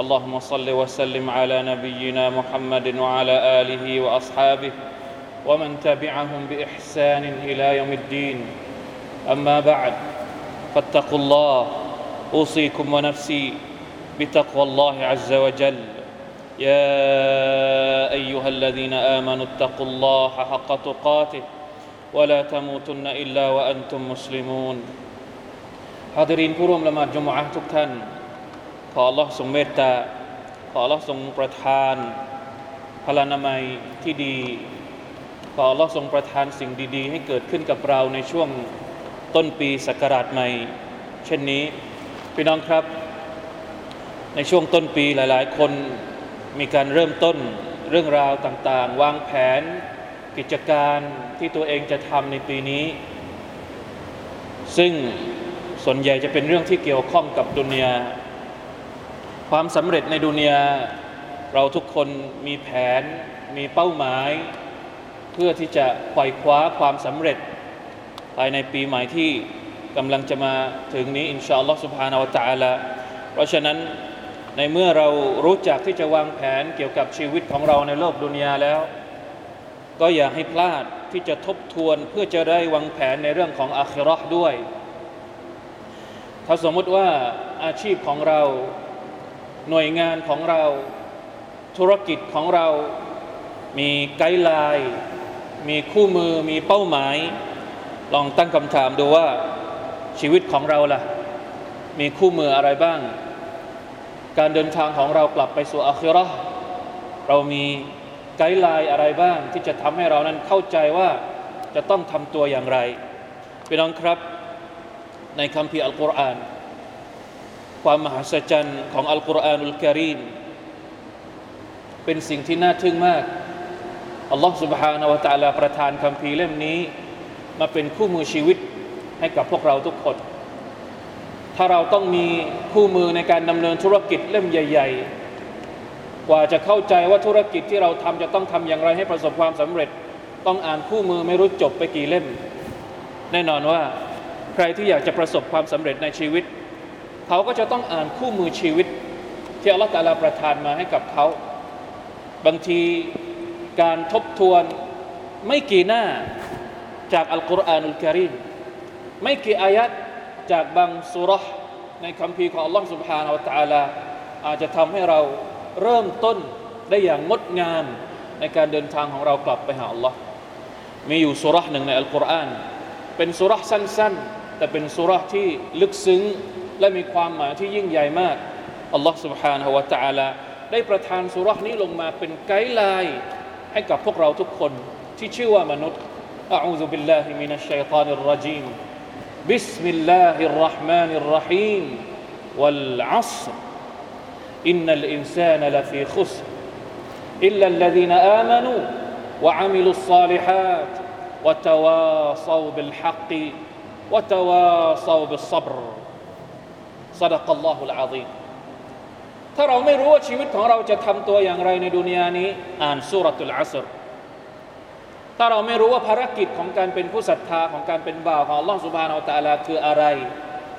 اللهم صل وسلم على نبينا محمد وعلى آله وأصحابه ومن تبعهم بإحسان إلى يوم الدين. أما بعد فاتقوا الله أوصيكم ونفسي بتقوى الله عز وجل. يا أيها الذين آمنوا اتقوا الله حق تقاته ولا تموتن إلا وأنتم مسلمون. حاضرين كرم لما جمعه تكتن ขอ Allah ทรงเมตตา ขอ Allah ทรงประทานพลานามัยที่ดี ขอ Allah ทรงประทานสิ่งดี ๆ ให้เกิดขึ้นกับเราในช่วงต้นปีศักราชใหม่ เช่นนี้พี่น้องครับ ในช่วงต้นปีหลาย ๆ คนมีการเริ่มต้นเรื่องราวต่างๆ วางแผนกิจการที่ตัวเองจะทำในปีนี้ ซึ่งส่วนใหญ่จะเป็นเรื่องที่เกี่ยวข้องกับดุนยา ความสำเร็จในดุนยาเราทุกคนมีแผน มีเป้าหมาย เพื่อที่จะไขว่คว้าความสำเร็จ ภายในปีใหม่ที่กำลังจะมาถึงนี้อินชาอัลลอฮฺสุบฮานาวะตาละเพราะฉะนั้นในเมื่อเรารู้จักที่จะวางแผนเกี่ยวกับชีวิตของเราในโลกดุนยาแล้ว ก็อย่าให้พลาดที่จะทบทวนเพื่อจะได้วางแผนในเรื่องของอาคิรอห์ด้วย ถ้าสมมติว่าอาชีพของเรา หน่วยงานของเรา ธุรกิจของเรา มีไกด์ไลน์มีคู่มือมีเป้าหมาย ลองตั้งคำถามดูว่าชีวิตของเราล่ะ มีคู่มืออะไรบ้าง การเดินทางของเรากลับไปสู่อาคิเราะห์เรามีไกด์ไลน์อะไรบ้าง ที่จะทำให้เรานั้นเข้าใจว่าจะต้องทำตัวอย่างไรพี่น้องครับ ในคัมภีอัลกุรอาน ความมหัศจรรย์ของอัลกุรอานุลกิริมเป็นสิ่งที่น่าทึ่งมากอัลลอฮฺ سبحانه และ تعالى ประทานคัมภีร์เล่มนี้ มาเป็นคู่มือชีวิตให้กับพวกเราทุกคน ถ้าเราต้องมีคู่มือในการดำเนินธุรกิจเล่มใหญ่ ๆ กว่าจะเข้าใจว่าธุรกิจที่เราทำจะต้องทำอย่างไรให้ประสบความสำเร็จ ต้องอ่านคู่มือไม่รู้จบไปกี่เล่ม แน่นอนว่าใครที่อยากจะประสบความสำเร็จในชีวิต เขาก็จะต้องอ่านคู่มือชีวิต ที่อัลลอฮฺตาลาประทานมาให้กับเขา บางทีการทบทวนไม่กี่หน้าจากอัลกุรอานุลกิริมไม่กี่อายัดจากบางสุรษในคำพีของอัลลอฮฺ سبحانه และ تعالى อาจจะทำให้เราเริ่มต้นได้อย่างงดงามในการเดินทางของเรากลับไปหาอัลลอฮ์มีอยู่สุรษหนึ่งในอัลกุรอานเป็นสุรษสั้นๆ แต่เป็นสุรษที่ลึกซึ้ง และมีความหมายที่ยิ่งใหญ่มากอัลลอฮ์ سبحانه และ تعالى ได้ประทานสุรษนี้ลงมาเป็นไกด์ไลน์ให้กับพวกเราทุกคนที่ชื่อว่ามนุษย์ أعوذ بالله من الشيطان الرجيم بسم الله الرحمن الرحيم والعصر إن الإنسان لفي خسر إلا الذين آمنوا وعملوا الصالحات وتواصوا بالحق وتواصوا بالصبر صدق الله العظيم ถ้าเราไม่รู้ว่าชีวิตของเราจะทำตัวอย่างไรในดุนยานี้ อ่านสุรตุลอาสรถ้าเราไม่รู้ว่าภารกิจของการเป็นผู้ศรัทธาของการเป็นบ่าวของอัลลอฮ์สุบฮานาอัลตะลาคืออะไร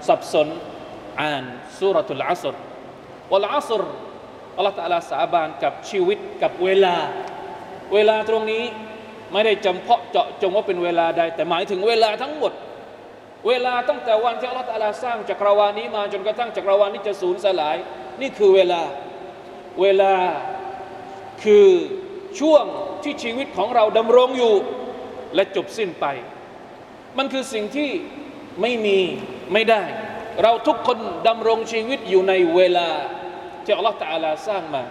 สับสนอ่านสุรตุลอาสรวลอาสรอัลลอฮ์ตะลาสาบานกับชีวิตกับเวลา เวลาตรงนี้ไม่ได้จำเพาะเจาะจงว่าเป็นเวลาใดแต่หมายถึงเวลาทั้งหมด เวลาตั้งแต่วันที่อัลลอฮฺตะลาสร้างจักรวาลนี้มาจนกระทั่งจักรวาลนี้จะสูญสลาย นี่คือเวลาเวลาคือช่วงที่ชีวิตของเราดำรงอยู่ และจบสิ้นไป มันคือสิ่งที่ไม่มีไม่ได้ เราทุกคนดำรงชีวิตอยู่ในเวลาที่อัลลอฮฺตาลาสร้างมา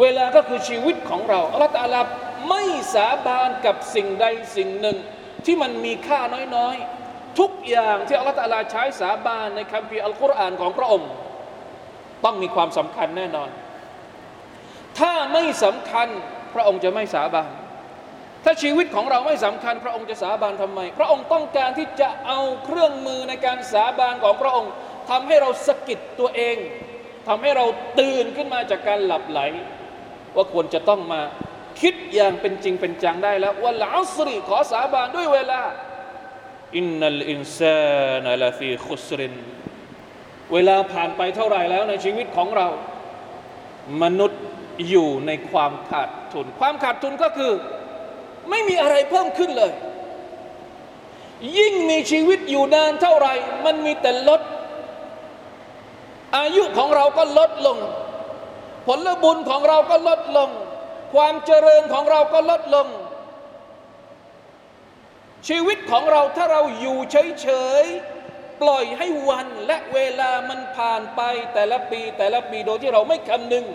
เวลาก็คือชีวิตของเราอัลลอฮฺตาลาไม่สาบานกับสิ่งใดสิ่งหนึ่งที่มันมีค่าน้อยๆ ทุกอย่างที่อัลลอฮฺตาลาใช้สาบานในคัมภีร์อัลกุรอานของพระองค์ ต้องมีความสำคัญแน่นอน ถ้าไม่สำคัญพระองค์จะไม่สาบาน ถ้าชีวิตของเราไม่สำคัญ พระองค์จะสาบานทำไม พระองค์ต้องการที่จะเอาเครื่องมือในการสาบานของพระองค์ทำให้เราสะกิดตัวเองทำให้เราตื่นขึ้นมาจากการหลับไหล ว่าควรจะต้องมาคิดอย่างเป็นจริงเป็นจังได้แล้วว่าลาสรีขอสาบานด้วยเวลา อินนัลอินซานลาฟีคุสริน เวลาผ่านไปเท่าไหร่แล้วในชีวิตของเรา มนุษย์อยู่ในความขาดทุน ความขาดทุนก็คือ ไม่มีอะไรเพิ่มขึ้นเลย ยิ่งมีชีวิตอยู่นานเท่าไหร่ มันมีแต่ลด อายุของเราก็ลดลง ผลบุญของเราก็ลดลง ความเจริญของเราก็ลดลง ชีวิตของเราถ้าเราอยู่เฉยๆ ปล่อยให้วันและเวลามันผ่านไปแต่ละปี แต่ละปีโดยที่เราไม่คำนึง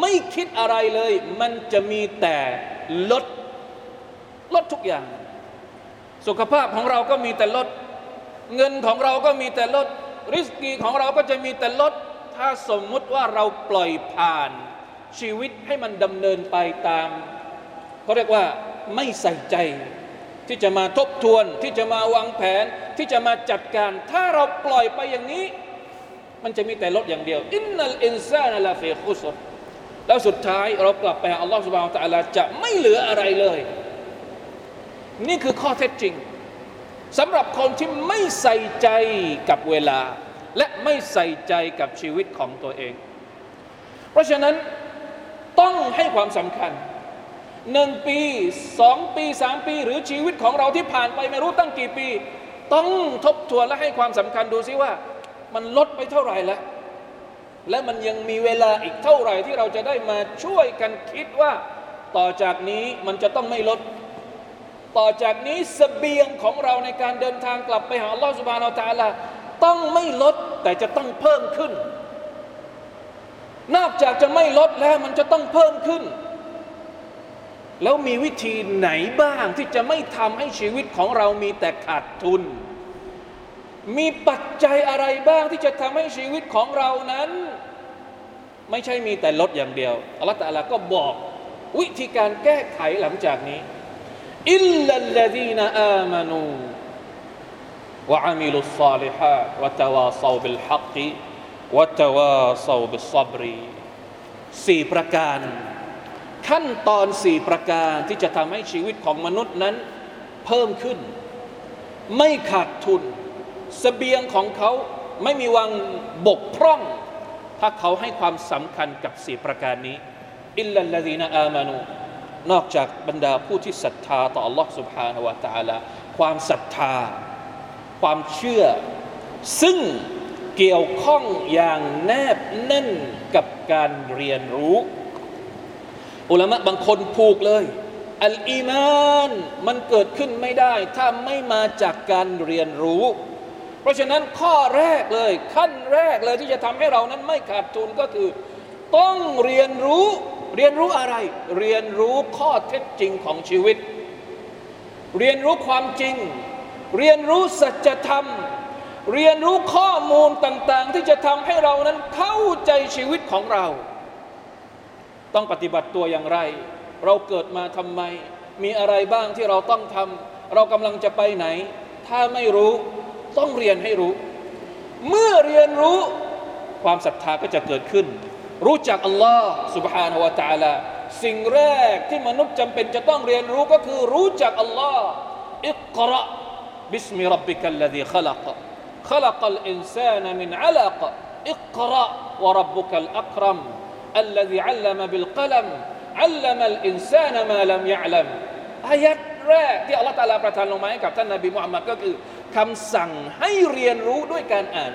ไม่คิดอะไรเลย มันจะมีแต่ลด ลดทุกอย่าง สุขภาพของเราก็มีแต่ลด เงินของเราก็มีแต่ลด ริสกีของเราก็จะมีแต่ลด ถ้าสมมุติว่าเราปล่อยผ่าน ชีวิตให้มันดำเนินไปตามเขาเรียกว่าไม่ใส่ใจ ที่จะมาทบทวนที่จะมาวางแผนที่จะมาจัดการ ถ้าเราปล่อยไปอย่างนี้ มันจะมีแต่ลดอย่างเดียวอินนัลอินซานัลฟีคุสแล้วสุดท้ายเรากลับไปหาอัลลอฮฺสุบานตะอัลาจะไม่เหลืออะไรเลย นี่คือข้อเท็จจริงสำหรับคนที่ไม่ใส่ใจกับเวลา และไม่ใส่ใจกับชีวิตของตัวเอง เพราะฉะนั้นต้องให้ความสำคัญ หนึ่งปีสองปีสามปี หรือชีวิตของเราที่ผ่านไปไม่รู้ตั้งกี่ปี ต้องทบทวนและให้ความสำคัญดูซิว่า มันลดไปเท่าไหร่แล้ว และมันยังมีเวลาอีกเท่าไหร่ที่เราจะได้มาช่วยกันคิดว่า ต่อจากนี้มันจะต้องไม่ลด ต่อจากนี้สเสบียงของเราในการเดินทางกลับไปหาลอสุบานอัลตะลาต้องไม่ลดแต่จะต้องเพิ่มขึ้น นอกจากจะไม่ลดแล้วมันจะต้องเพิ่มขึ้น แล้วมีวิธีไหนบ้างที่จะไม่ทำให้ชีวิตของเรามีแต่ขาดทุน มีปัจจัยอะไรบ้างที่จะทำให้ชีวิตของเรานั้น ไม่ใช่มีแต่ลดอย่างเดียวอัลลอฮฺตะลาก็บอกวิธีการแก้ไขหลังจากนี้อิลลัลลดีนอามานูوعملوا الصالحات وتواصوا بالحق وتواصوا بالصبر สี่ประการ ขั้นตอนสี่ประการที่จะทำให้ชีวิตของมนุษย์นั้น เพิ่มขึ้น ไม่ขาดทุนสเสบียงของเขาไม่มีวังบกพร่อง ถ้าเขาให้ความสำคัญกับสี่ประการนี้อิลลัลลดีนอามานูนอกจากบรรดาผู้ที่ศรัทธาต่อ Allah سبحانه และ تعالى ความศรัทธา ความเชื่อ ซึ่งเกี่ยวข้องอย่างแนบแน่นกับการเรียนรู้ อุลามะบางคนผูกเลย อัลอีมานมันเกิดขึ้นไม่ได้ ถ้าไม่มาจากการเรียนรู้ เพราะฉะนั้นข้อแรกเลย ขั้นแรกเลยที่จะทำให้เรานั้นไม่ขาดทุนก็คือ ต้องเรียนรู้เรียนรู้อะไร เรียนรู้ข้อเท็จจริงของชีวิต เรียนรู้ความจริง เรียนรู้สัจธรรม เรียนรู้ข้อมูลต่าง ๆ ที่จะทำให้เรานั้นเข้าใจชีวิตของเรา ต้องปฏิบัติตัวอย่างไร เราเกิดมาทำไม มีอะไรบ้างที่เราต้องทำ เรากำลังจะไปไหน ถ้าไม่รู้ต้องเรียนให้รู้ เมื่อเรียนรู้ความศรัทธาก็จะเกิดขึ้นรู้จักอัลลอฮ์ سبحانه และ تعالى สิ่งแรกที่มนุษย์จำเป็นจะต้องเรียนรู้ก็คือรู้จักอัลลอฮ์อิกระบิสมิรับบิกัลลดีขลัก خلق الإنسان من علق اقرأ وربك الأكرم الذي علم بالقلم علم الإنسان ما لم يعلم อายัดแรกที่อัลลอฮฺตาลาประทานลงมาให้กับท่านนบีมุฮัมมัดก็คือคำสั่งให้เรียนรู้ด้วยการอ่าน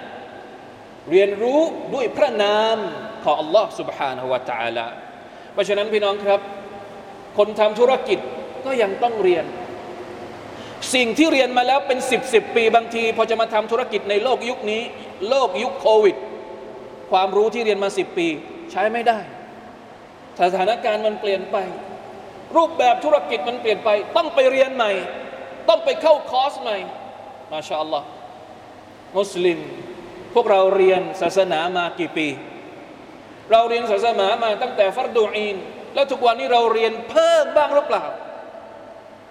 เรียนรู้ด้วยพระนามของ Allah سبحانه และ تعالى เพราะฉะนั้นพี่น้องครับ คนทำธุรกิจก็ยังต้องเรียน สิ่งที่เรียนมาแล้วเป็นสิบสิบปีบางทีพอจะมาทำธุรกิจในโลกยุคนี้ โลกยุคโควิด ความรู้ที่เรียนมาสิบปี ใช้ไม่ได้ สถานการณ์มันเปลี่ยนไป รูปแบบธุรกิจมันเปลี่ยนไป ต้องไปเรียนใหม่ ต้องไปเข้าคอร์สใหม่ มาชาอัลลอฮ์มุสลิม พวกเราเรียนศาสนามากี่ปี เราเรียนศาสนามาตั้งแต่ฟัรดูอีน แล้วทุกวันนี้เราเรียนเพิ่มบ้างหรือเปล่า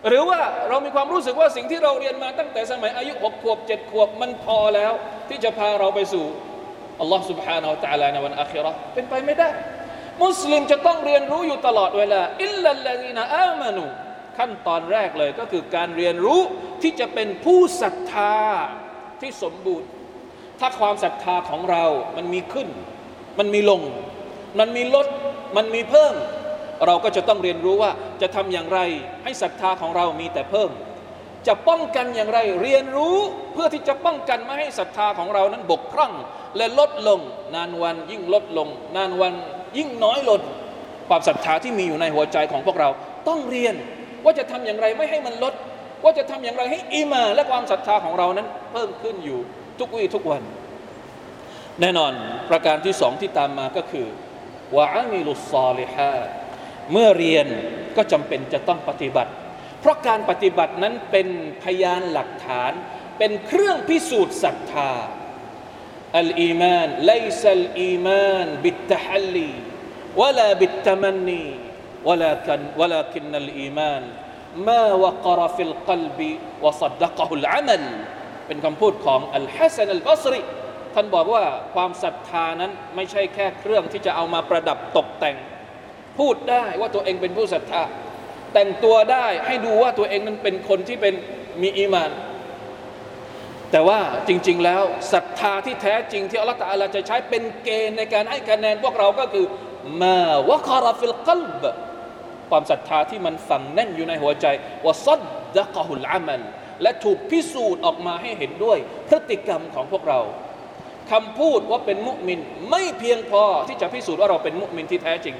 หรือว่าเรามีความรู้สึกว่าสิ่งที่เราเรียนมาตั้งแต่สมัยอายุหกขวบเจ็ดขวบมันพอแล้ว ที่จะพาเราไปสู่ อัลลอฮ์ سبحانه และ تعالى ในวันอาคิเราะห์เป็นไปไม่ได้ มุสลิมจะต้องเรียนรู้อยู่ตลอดเวลาอิลลัลลดีนอามานูขั้นตอนแรกเลยก็คือการเรียนรู้ที่จะเป็นผู้ศรัทธาที่สมบูรณ์ ถ้าความศรัทธาของเรา มันมีขึ้น มันมีลง มันมีลด มันมีเพิ่ม เราก็จะต้องเรียนรู้ว่าจะทำอย่างไรให้ศรัทธาของเรามีแต่เพิ่ม จะป้องกันอย่างไรเรียนรู้เพื่อที่จะป้องกันไม่ให้ศรัทธาของเรานั้นบกพร่อง และลดลง นานวันยิ่งลดลง นานวันยิ่งน้อยลงความศรัทธาที่มีอยู่ในหัวใจของพวกเรา ต้องเรียนว่าจะทำอย่างไรไม่ให้มันลด ว่าจะทำอย่างไรให้อีมาและความศรัทธาของเรานั้น เพิ่มขึ้นอยู่ทุกวี่ทุกวัน แน่นอนประการที่สองที่ตามมาก็คือวะอามิลุสซาลิฮาเมื่อเรียนก็จำเป็นจะต้องปฏิบัติ เพราะการปฏิบัตินั้นเป็นพยานหลักฐาน เป็นเครื่องพิสูจน์ศรัทธาอัลอีมานไลซัลอีมานบิตตะฮัลลีวะลาบิตตะมันนี ولكن ولكن الإيمان ما وقر في القلب وصدقه العمل เป็นคำพูดของอัลฮัสซันอัลบัสรีท่านบอกว่าความศรัทธานั้นไม่ใช่แค่เครื่องที่จะเอามาประดับตกแต่ง พูดได้ว่าตัวเองเป็นผู้ศรัทธา แต่งตัวได้ให้ดูว่าตัวเองนั้นเป็นคนที่เป็นมีอีมาน แต่ว่าจริง ๆ แล้วศรัทธาที่แท้จริงที่อัลลอฮฺตาลาจะใช้เป็นเกณฑ์ในการให้คะแนนพวกเราก็คือما وقر في القلب ความศรัทธาที่มันฝังแน่นอยู่ในหัวใจوصدقه العمل และถูกพิสูจน์ออกมาให้เห็นด้วยพฤติกรรมของพวกเราคำพูดว่าเป็นมุมินไม่เพียงพอที่จะพิสูจน์ว่าเราเป็นมุมินที่แท้จริง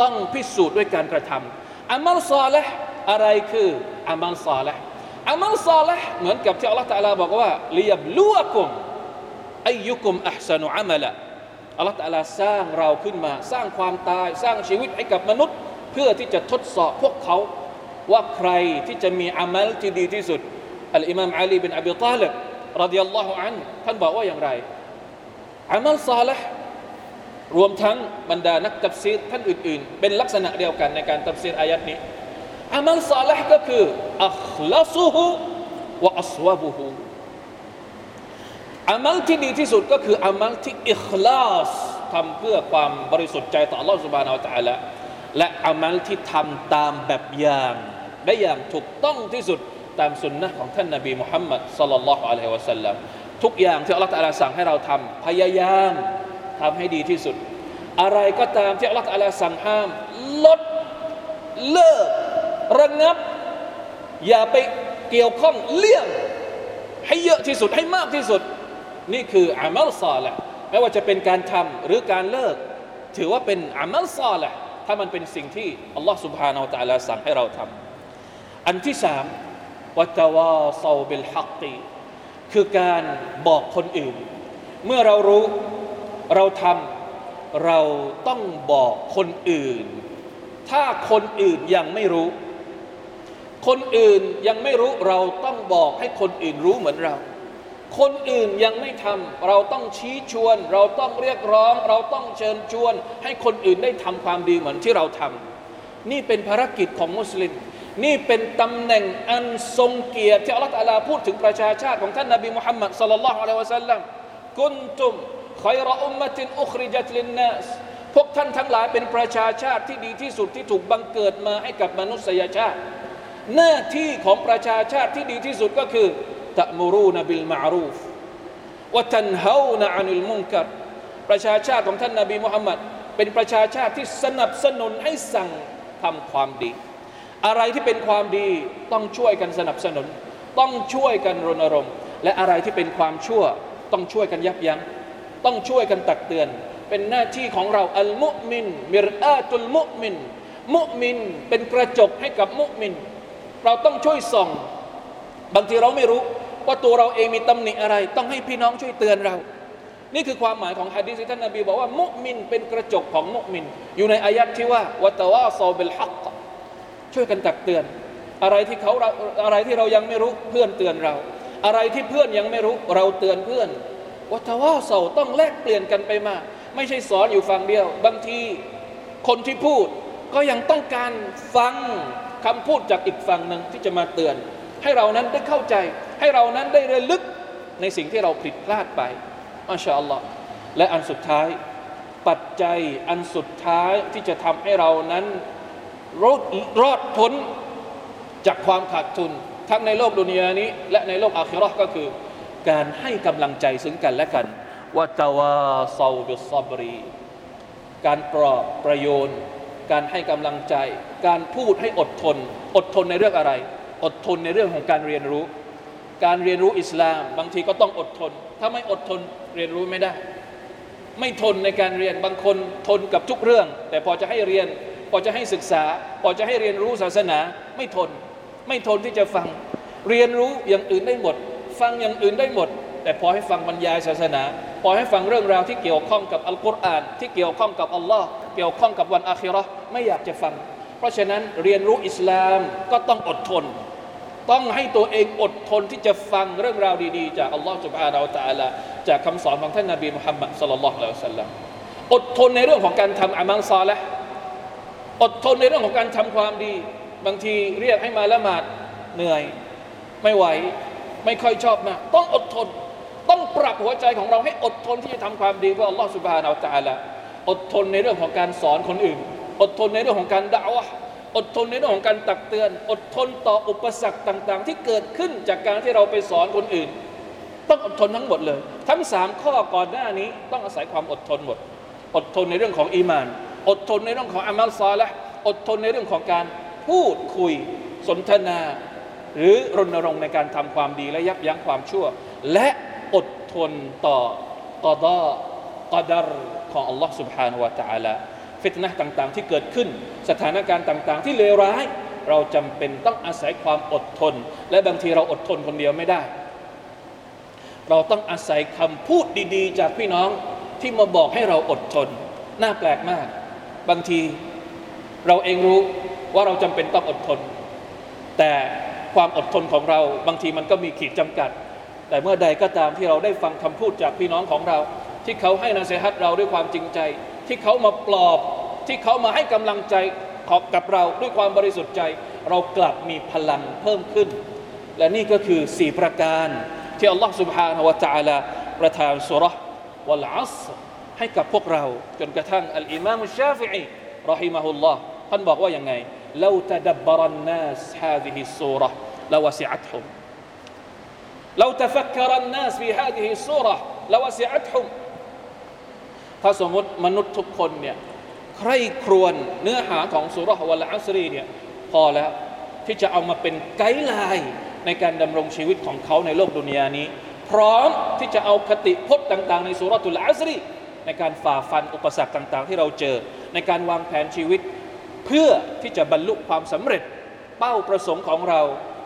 ต้องพิสูจน์ด้วยการกระทำ อามัลซาละอะไรคืออามัลซาละอามัลซาละเหมือนกับที่อัลลอฮฺตะลาบอกว่าลียบลูวกุมอายุกุมอัพสนุอามัละอัลลอฮฺตะลาสร้างเราขึ้นมา สร้างความตายสร้างชีวิตให้กับมนุษย์ เพื่อที่จะทดสอบพวกเขา ว่าใครที่จะมีอามัลที่ดีที่สุดอัลอิมามอาลีบินอบีตาลิบรดิยัลลอฮุอันท่านบอกว่าอย่างไรอามัลซาลห์ รวมทั้งบรรดานักตัฟซีรท่านอื่นๆ เป็นลักษณะเดียวกันในการตัฟซีรอายัดนี้อามัลซาลห์ก็คืออัคลาซุฮุวะอัสวะบุฮุอามัลที่ดีที่สุดก็คืออามัลที่อิคลาสทำเพื่อความบริสุทธิ์ใจต่อ Allah سبحانه และ تعالى และอามัลที่ทำตามแบบอย่างได้อย่างถูกต้องที่สุดตามสุนนะของท่านนบีมุฮัมมัดสัลลัลลอฮุอะลัยฮิวะสัลลัมทุกอย่างที่อัลลอฮฺตะลาสั่งให้เราทำพยายาม ทำให้ดีที่สุด อะไรก็ตามที่อัลลอฮฺสั่งห้าม ลดเลิก ระงับ อย่าไปเกี่ยวข้องเลี่ยง ให้เยอะที่สุดให้มากที่สุด นี่คืออามัลซอแหละไม่ว่าจะเป็นการทำหรือการเลิก ถือว่าเป็นอามัลซอแหละถ้ามันเป็นสิ่งที่อัลลอฮฺสุบฮานาอัลตะลาสั่งให้เราทำอันที่สามวัตวาซาบิลฮักตีคือการบอกคนอื่น เมื่อเรารู้ เราทำเราต้องบอกคนอื่น ถ้าคนอื่นยังไม่รู้ คนอื่นยังไม่รู้เราต้องบอกให้คนอื่นรู้เหมือนเรา คนอื่นยังไม่ทำเราต้องชี้ชวน เราต้องเรียกร้อง เราต้องเชิญชวน ให้คนอื่นได้ทำความดีเหมือนที่เราทำนี่เป็นภารกิจของมุสลิมนี่เป็นตำแหน่งอันทรงเกียรติที่อัลลอฮฺตาลาพูดถึงประชาชาติของท่านนบีมุฮัมมัดสัลลัลลอฮุอะลัยฮิวะสัลลัมกุนตุม ขอยรอุมมตินอุคริจัตลินนัสพวกท่านทั้งหลายเป็นประชาชาติที่ดีที่สุดที่ถูกบังเกิดมาให้กับมนุษยชาติ หน้าที่ของประชาชาติที่ดีที่สุดก็คือตะมูรูนบิลมารูฟวะตันฮาวนะอานิลมุนกัรประชาชาติของท่านนบีมุฮัมมัดเป็นประชาชาติที่สนับสนุนให้สั่งทำความดี อะไรที่เป็นความดีต้องช่วยกันสนับสนุน ต้องช่วยกันรณรงค์ และอะไรที่เป็นความชั่วต้องช่วยกันยับยัง้ง ต้องช่วยกันตักเตือน เป็นหน้าที่ของเราอัลมุมินมิรอาตุลมุมิน มุมินเป็นกระจกให้กับมุมิน เราต้องช่วยส่อง บางทีเราไม่รู้ว่าตัวเราเองมีตำหนิอะไร ต้องให้พี่น้องช่วยเตือนเรา นี่คือความหมายของฮะดีษที่ท่านนบีบอกว่ามุมินเป็นกระจกของมุมิน อยู่ในอายัดที่ว่าวะตะวาซอบิลฮักช่วยกันตักเตือน อะไรที่เขาอะไรที่เรายังไม่รู้เพื่อนเตือนเรา อะไรที่เพื่อนยังไม่รู้เราเตือนเพื่อน วัตว่าเสาต้องแลกเปลี่ยนกันไปมา ไม่ใช่สอนอยู่ฝั่งเดียว บางทีคนที่พูดก็ยังต้องการฟังคำพูดจากอีกฝั่งหนึ่งที่จะมาเตือน ให้เรานั้นได้เข้าใจ ให้เรานั้นได้ระลึกในสิ่งที่เราผิดพลาดไปอัชาอัลลอฮ์และอันสุดท้าย ปัจจัยอันสุดท้ายที่จะทำให้เรานั้นรอดรอดพ้นจากความขาดทุน ทั้งในโลกดุนยานี้ และในโลกอาคิราร์ก็คือ การให้กำลังใจซึ่งกันและกันว่าตาวาซาบิสซอบรี การปลอบประโยชน์ การให้กำลังใจ การพูดให้อดทน อดทนในเรื่องอะไร อดทนในเรื่องของการเรียนรู้ การเรียนรู้อิสลาม บางทีก็ต้องอดทน ถ้าไม่อดทนเรียนรู้ไม่ได้ ไม่ทนในการเรียนบางคนทนกับทุกเรื่อง แต่พอจะให้เรียน พอจะให้ศึกษา พอจะให้เรียนรู้ศาสนา ไม่ทน ไม่ทนที่จะฟัง เรียนรู้อย่างอื่นได้หมด ฟังอย่างอื่นได้หมด แต่พอให้ฟังบรรยายศาสนา พอให้ฟังเรื่องราวที่เกี่ยวข้องกับอัลกุรอาน ที่เกี่ยวข้องกับอัลลอฮ์เกี่ยวข้องกับวันอาคิรอไม่อยากจะฟัง เพราะฉะนั้นเรียนรู้อิสลามก็ต้องอดทน ต้องให้ตัวเองอดทนที่จะฟังเรื่องราวดีๆ จากอัลลอฮ์จุบอาเราตาลาจากคำสอนของท่านนาบีมุฮัมมัดสุลลัลลอฮุอะลัยฮิสัลลัมอดทนในเรื่องของการทำอามังซาละอดทนในเรื่องของการทำความดี บางทีเรียกให้มาละหมาดเหนื่อย ไม่ไหว ไม่ค่อยชอบนะต้องอดทน ต้องปรับหัวใจของเราให้อดทนที่จะทำความดีเพื่ออัลลอฮฺสุบฮานาอัลตะละอดทนในเรื่องของการสอนคนอื่น อดทนในเรื่องของการด่าวะอดทนในเรื่องของการตักเตือน อดทนต่ออุปสรรคต่าง ๆ ที่เกิดขึ้นจากการที่เราไปสอนคนอื่น ต้องอดทนทั้งหมดเลย ทั้งสามข้อก่อนหน้านี้ต้องอาศัยความอดทนหมด อดทนในเรื่องของอีมาน อดทนในเรื่องของอามัลซและอดทนในเรื่องของการพูดคุยสนทนา หรือรณรงค์ในการทำความดีและยับยั้งความชั่ว และอดทนต่อกอดอกอดรของ Allah سبحانه และ تعالى ฟิตนะห์ต่าง ๆ ที่เกิดขึ้น สถานการณ์ต่าง ๆ ที่เลวร้าย เราจำเป็นต้องอาศัยความอดทน และบางทีเราอดทนคนเดียวไม่ได้ เราต้องอาศัยคำพูดดีๆ จากพี่น้องที่มาบอกให้เราอดทน น่าแปลกมาก บางทีเราเองรู้ว่าเราจำเป็นต้องอดทน แต่ ความอดทนของเราบางทีมันก็มีขีดจำกัด แต่เมื่อใดก็ตามที่เราได้ฟังคำพูดจากพี่น้องของเรา ที่เขาให้นาเซฮัตเราด้วยความจริงใจ ที่เขามาปลอบ ที่เขามาให้กำลังใจขอบกับเราด้วยความบริสุทธิ์ใจ เรากลับมีพลังเพิ่มขึ้น และนี่ก็คือสี่ประการ ที่อัลลอฮฺ سبحانه และ تعالى ประทานสุรษวัลอัสรให้กับพวกเรา จนกระทั่งอัลอิมามชาฟิอีรอฮิมะฮุลลอฮ์ท่านบอกว่ายังไง لو تدبر الناس هذه السورة لوسعتهم لو تفكر الناس في هذه السورة لوسعتهم ถ้าสมมติมนุษย์ทุกคนเนี่ยใคร่ครวญเนื้อหาของสุรษวัลอัสรีเนี่ยพอแล้วที่จะเอามาเป็นไกด์ไลน์ในการดำรงชีวิตของเขาในโลกดุนยานี้ พร้อมที่จะเอาคติพจน์ต่าง ๆ ในสุรตุลอัสรีในการฝ่าฟันอุปสรรคต่าง ๆ ที่เราเจอในการวางแผนชีวิต เพื่อที่จะบรรลุความสำเร็จ เป้าประสงค์ของเรา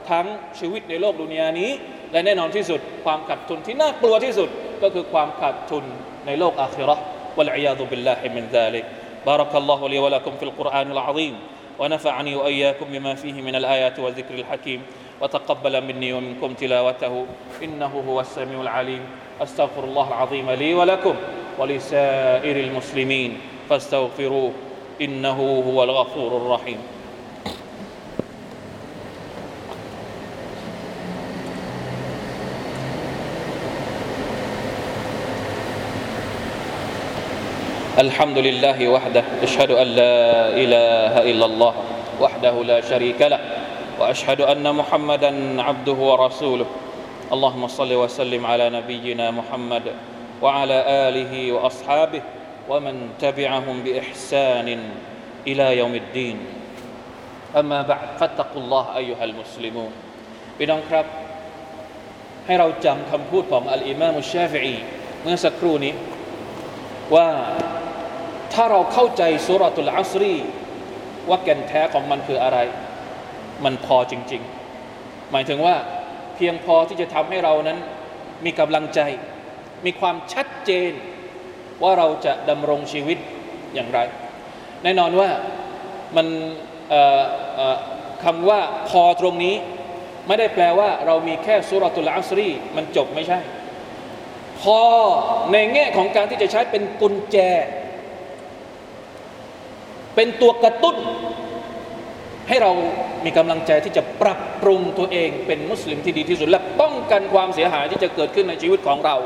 ทั้งชีวิตในโลกดุนยานี้ และแน่นอนที่สุดความขาดทุนที่น่ากลัวที่สุดก็คือความขาดทุนในโลกอาคิเราะห์ والعياذ بالله من ذلك بارك الله لي ولكم في القرآن العظيم ونفعني وإياكم بما فيه من الآيات والذكر الحكيم وتقبل مني ومنكم تلاوته إنه هو السميع العليم أستغفر الله العظيم لي ولكم ولسائر المسلمين فاستغفروه إنه هو الغفور الرحيم. الحمد لله وحده أشهد أن لا إله إلا الله وحده لا شريك له وأشهد أن محمدا عبده ورسوله. اللهم صل وسلم على نبينا محمد وعلى آله وأصحابه ومن تبعهم بإحسان إلى يوم الدين أما بعد فاتقوا الله أيها المسلمون พี่น้องครับ ให้เราจำคำพูดของอัลอิมามุชชาฟิอีเมื่อสักครู่นี้ ว่าถ้าเราเข้าใจสุรตุลอัสรี ว่าแก่นแท้ของมันคืออะไร มันพอจริง ๆ หมายถึงว่าเพียงพอที่จะทำให้เรานั้นมีกำลังใจ มีความชัดเจน ว่าเราจะดำรงชีวิตอย่างไร แน่นอนว่ามันคำว่าพอตรงนี้ ไม่ได้แปลว่า เรามีแค่สุรตุลอัสรีมันจบไม่ใช่พพอในแง่ของการที่จะใช้เป็นกุญแจ เป็นตัวกระตุ้น ให้เรามีกำลังใจที่จะปรับปรุงตัวเองเป็นมุสลิมที่ดีที่สุด และป้องกันความเสียหายที่จะเกิดขึ้นในชีวิตของเรา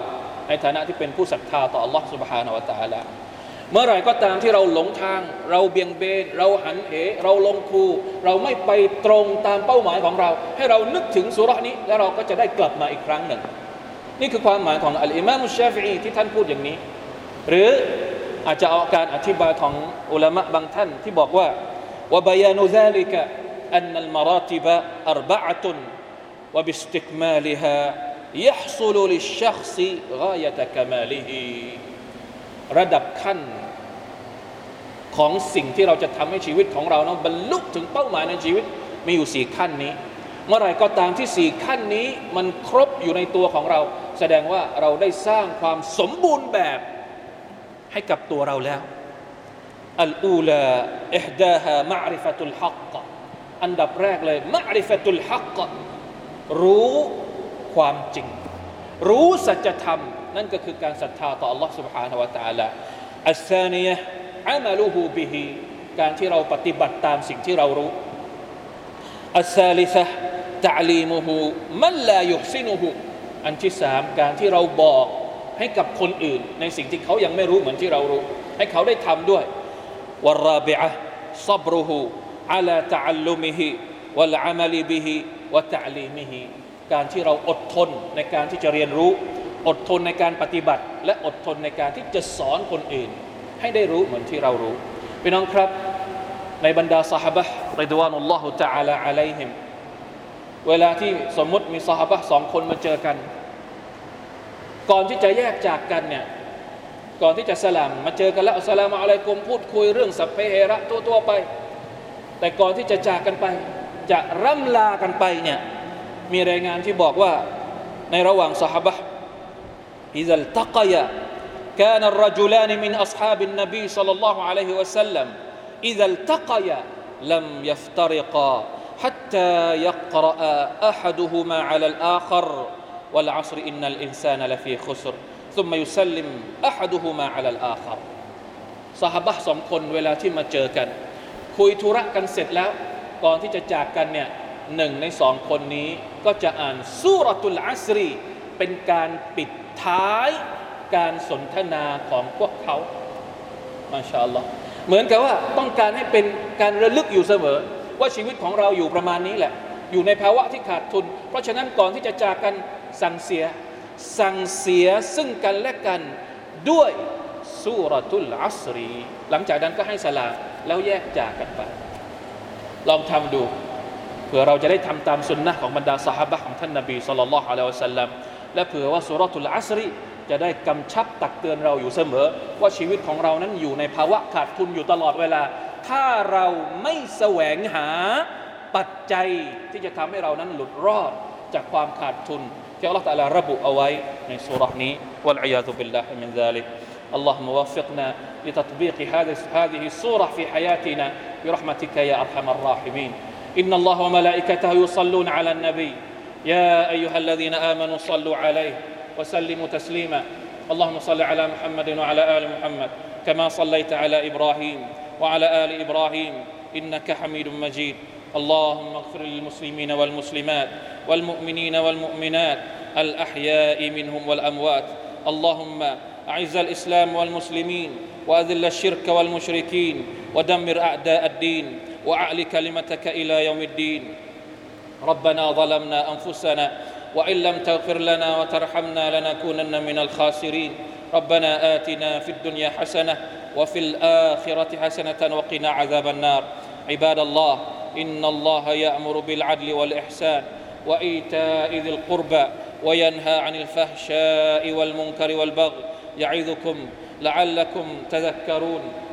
ในฐานะที่เป็นผู้ศรัทธาต่อ Allah سبحانه และ تعالى เมื่อไหร่ก็ตามที่เราหลงทาง เราเบี่ยงเบนเราหันเห เราลงคูเราไม่ไปตรงตามเป้าหมายของเรา ให้เรานึกถึงสุรานี้ แล้วเราก็จะได้กลับมาอีกครั้งหนึ่ง นี่คือความหมายของอัลอิมามุชชาฟิอีที่ท่านพูดอย่างนี้ หรืออาจจะเอาการอธิบายของอุลามะบางท่านที่บอกว่าว่าบยานุซาลิกะอันนัลมารติบะอัรบะตุน وباستكمالها يحصل للشخص غاية كماله ระดับขั้นของสิ่งที่เราจะทำให้ชีวิตของเรานั้นบรรลุถึงเป้าหมายในชีวิตมีอยู่สี่ขั้นนี้ เมื่อไรก็ตามที่สี่ขั้นนี้มันครบอยู่ในตัวของเรา แสดงว่าเราได้สร้างความสมบูรณ์แบบให้กับตัวเราแล้วอัลอูลาอิฮดาฮะมะริฟะตุลฮักอันดับแรกเลยมะริฟะตุลฮักรู้ ความจริง รู้สัจธรรมนั่นก็คือการศรัทธาต่อ Allah سبحانه และ تعالى อัลซานียะอามัลูฮูบิฮิการที่เราปฏิบัติตามสิ่งที่เรารู้อัลซาลิซะตะลีมุฮูมันลายุฮซินุฮูอันที่สามการที่เราบอกให้กับคนอื่น ในสิ่งที่เขายังไม่รู้เหมือนที่เรารู้ ให้เขาได้ทำด้วยวรราบิอะซับรุฮูอัลาตะอัลลุมิฮิวัลอามัลิบิฮิวะตะลีมิฮิ การที่เราอดทนในการที่จะเรียนรู้ อดทนในการปฏิบัติ และอดทนในการที่จะสอนคนอื่น ให้ได้รู้เหมือนที่เรารู้พี่น้องครับในบรรดาสหบะริดวานุลลอฮุตะอาลาอะลัยฮิมเวลาที่สมมติมีสหบะสองคนมาเจอกัน ก่อนที่จะแยกจากกันเนี่ยก่อนที่จะสลามมาเจอกันแล้วอัสลามอะลัยกุมพูดคุยเรื่องสัพเพเหระตัวๆไป แต่ก่อนที่จะจากกันไป จะร่ำลากันไปเนี่ย มีรายงานที่บอกว่าในระหว่างสหบะ إذا التقيا كان الرجلان من أصحاب النبي صلى الله عليه وسلم إذا التقيا لم يفترقا حتى يقرأ أحدهما على الآخر والعصر إن الإنسان لفي خسر ثم يسلم أحدهما على الآخر สหบะสองคนเวลาที่มาเจอกัน คุยธุระกันเสร็จแล้ว ก่อนที่จะจากกันเนี่ย หนึ่งในสองคนนี้ก็จะอ่านสุรตุลอัสรี เป็นการปิดท้ายการสนทนาของพวกเขามาชาอัลลอฮ์เหมือนกับว่าต้องการให้เป็นการระลึกอยู่เสมอ ว่าชีวิตของเราอยู่ประมาณนี้แหละ อยู่ในภาวะที่ขาดทุน เพราะฉะนั้นก่อนที่จะจากกันสั่งเสีย สั่งเสียซึ่งกันและกันด้วยสุรทุลอัสรี หลังจากนั้นก็ให้สลาแล้วแยกจากกันไป ลองทำดู เผื่อเราจะได้ทำตามสุนนะของบรรดาสหบะของท่านนบีสุลต่านละฮ์อะลัยฮิวะสัลลัมและเผื่อว่าสุรทุลอัสรีจะได้กำชับตักเตือนเราอยู่เสมอ ว่าชีวิตของเรานั้นอยู่ในภาวะขาดทุนอยู่ตลอดเวลา ถ้าเราไม่แสวงหาปัจจัยที่จะทำให้เรานั้นหลุดรอดจากความขาดทุนที่อัลลอฮฺตะลาระบุเอาไว้ในสุรานี้วัลอียาตุบิลลาฮิมินซาลิก اللهم وفقنا لتطبيق هذه هذه الصورة في حياتنا برحمتك يا أرحم الراحمين إن الله وملائكته يصلون على النبي. يا أيها الذين آمنوا صلوا عليه وسلموا تسليما. اللهم صل على محمد وعلى آل محمد كما صليت على إبراهيم وعلى آل إبراهيم إنك حميد مجيد. اللهم اغفر للمسلمين والمسلمات والمؤمنين والمؤمنات الأحياء منهم والأموات. اللهم أعز الإسلام والمسلمين وأذل الشرك والمشركين ودمر أعداء الدين. وأعل كلمتك إلى يوم الدين. ربنا ظلمنا أنفسنا وإن لم تغفر لنا وترحمنا لنكونن من الخاسرين. ربنا آتنا في الدنيا حسنة وفي الآخرة حسنة وقنا عذاب النار. عباد الله إن الله يأمر بالعدل والإحسان وإيتاء ذي القربى وينهى عن الفحشاء والمنكر والبغي. يعظكم لعلكم تذكرون.